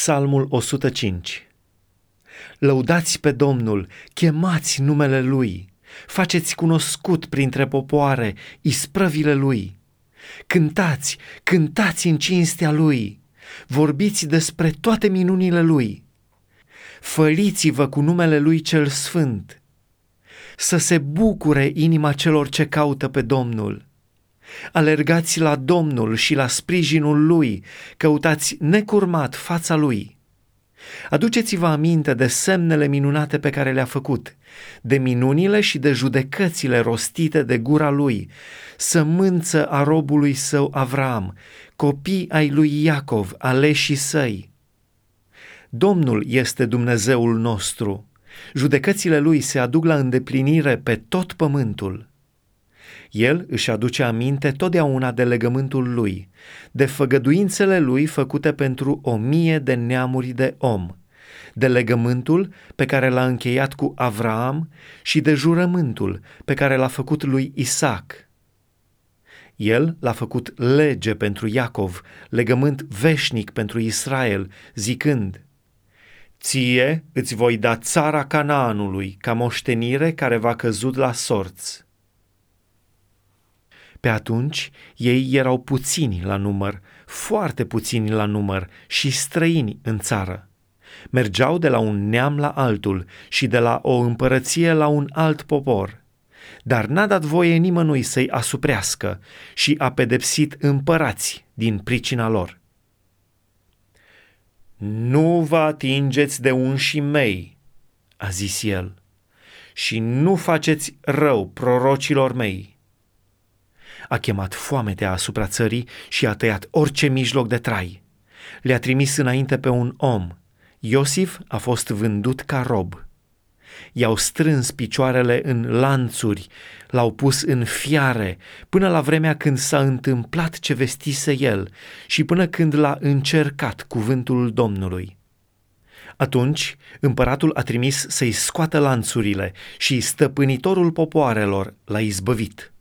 Psalmul 105 Lăudați pe Domnul, chemați numele Lui, faceți cunoscut printre popoare isprăvile Lui. Cântați, cântați în cinstea Lui, vorbiți despre toate minunile Lui. Făliți-vă cu numele Lui cel Sfânt, să se bucure inima celor ce caută pe Domnul. Alergați la Domnul și la sprijinul Lui, căutați necurmat fața Lui. Aduceți-vă aminte de semnele minunate pe care le-a făcut, de minunile și de judecățile rostite de gura lui, sămânță a robului său Avram, copii ai lui Iacov, aleșii săi. Domnul este Dumnezeul nostru, judecățile lui se aduc la îndeplinire pe tot pământul. El își aduce aminte totdeauna de legământul lui, de făgăduințele lui făcute pentru o mie de neamuri de om, de legământul pe care l-a încheiat cu Avraam și de jurământul pe care l-a făcut lui Isaac. El l-a făcut lege pentru Iacov, legământ veșnic pentru Israel, zicând, Ție îți voi da țara Canaanului ca moștenire care va căzut la sorți pe atunci ei erau puțini la număr, foarte puțini la număr și străini în țară. Mergeau de la un neam la altul și de la o împărăție la un alt popor. Dar n-a dat voie nimănui să-i asuprească și a pedepsit împărați din pricina lor. Nu vă atingeți de unșii mei, a zis el, și nu faceți rău prorocilor mei a chemat foametea asupra țării și a tăiat orice mijloc de trai. Le-a trimis înainte pe un om. Iosif a fost vândut ca rob. I-au strâns picioarele în lanțuri, l-au pus în fiare, până la vremea când s-a întâmplat ce vestise el și până când l-a încercat cuvântul Domnului. Atunci împăratul a trimis să-i scoată lanțurile și stăpânitorul popoarelor l-a izbăvit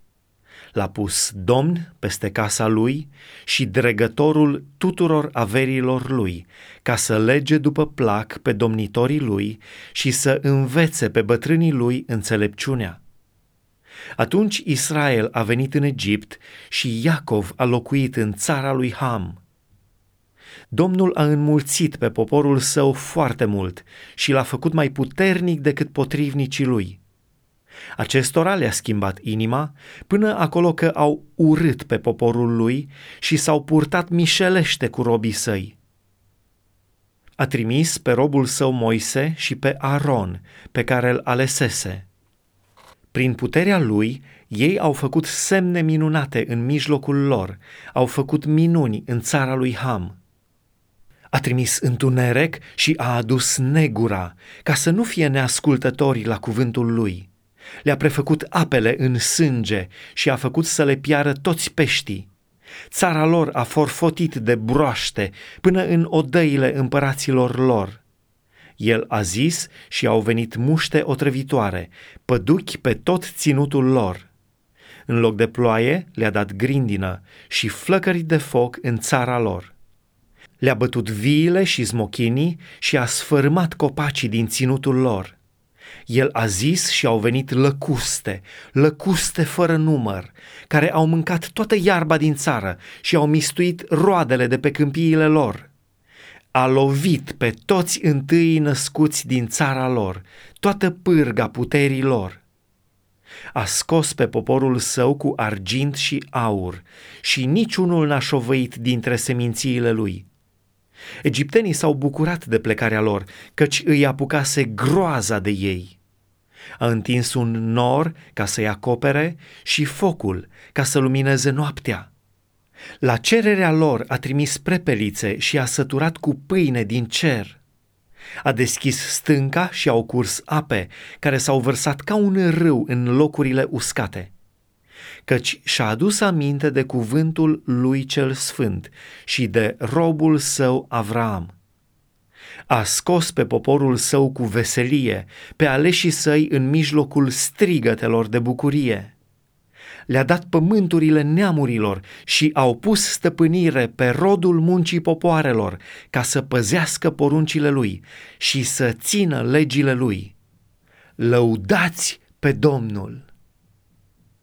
l-a pus domn peste casa lui și dregătorul tuturor averilor lui, ca să lege după plac pe domnitorii lui și să învețe pe bătrânii lui înțelepciunea. Atunci Israel a venit în Egipt și Iacov a locuit în țara lui Ham. Domnul a înmulțit pe poporul său foarte mult și l-a făcut mai puternic decât potrivnicii lui – Acestora le-a schimbat inima până acolo că au urât pe poporul lui și s-au purtat mișelește cu robii săi. A trimis pe robul său Moise și pe Aron, pe care îl alesese. Prin puterea lui, ei au făcut semne minunate în mijlocul lor, au făcut minuni în țara lui Ham. A trimis întuneric și a adus negura, ca să nu fie neascultători la cuvântul lui le-a prefăcut apele în sânge și a făcut să le piară toți peștii. Țara lor a forfotit de broaște până în odăile împăraților lor. El a zis și au venit muște otrăvitoare, păduchi pe tot ținutul lor. În loc de ploaie le-a dat grindină și flăcări de foc în țara lor. Le-a bătut viile și smochinii și a sfărâmat copacii din ținutul lor. El a zis și au venit lăcuste, lăcuste fără număr, care au mâncat toată iarba din țară și au mistuit roadele de pe câmpiile lor. A lovit pe toți întâi născuți din țara lor, toată pârga puterii lor. A scos pe poporul său cu argint și aur și niciunul n-a șovăit dintre semințiile lui – Egiptenii s-au bucurat de plecarea lor, căci îi apucase groaza de ei. A întins un nor ca să-i acopere și focul ca să lumineze noaptea. La cererea lor a trimis prepelițe și a săturat cu pâine din cer. A deschis stânca și au curs ape, care s-au vărsat ca un râu în locurile uscate căci și-a adus aminte de cuvântul lui cel sfânt și de robul său Avram. A scos pe poporul său cu veselie, pe aleșii săi în mijlocul strigătelor de bucurie. le-a dat pământurile neamurilor și au pus stăpânire pe rodul muncii popoarelor ca să păzească poruncile lui și să țină legile lui. Lăudați pe Domnul!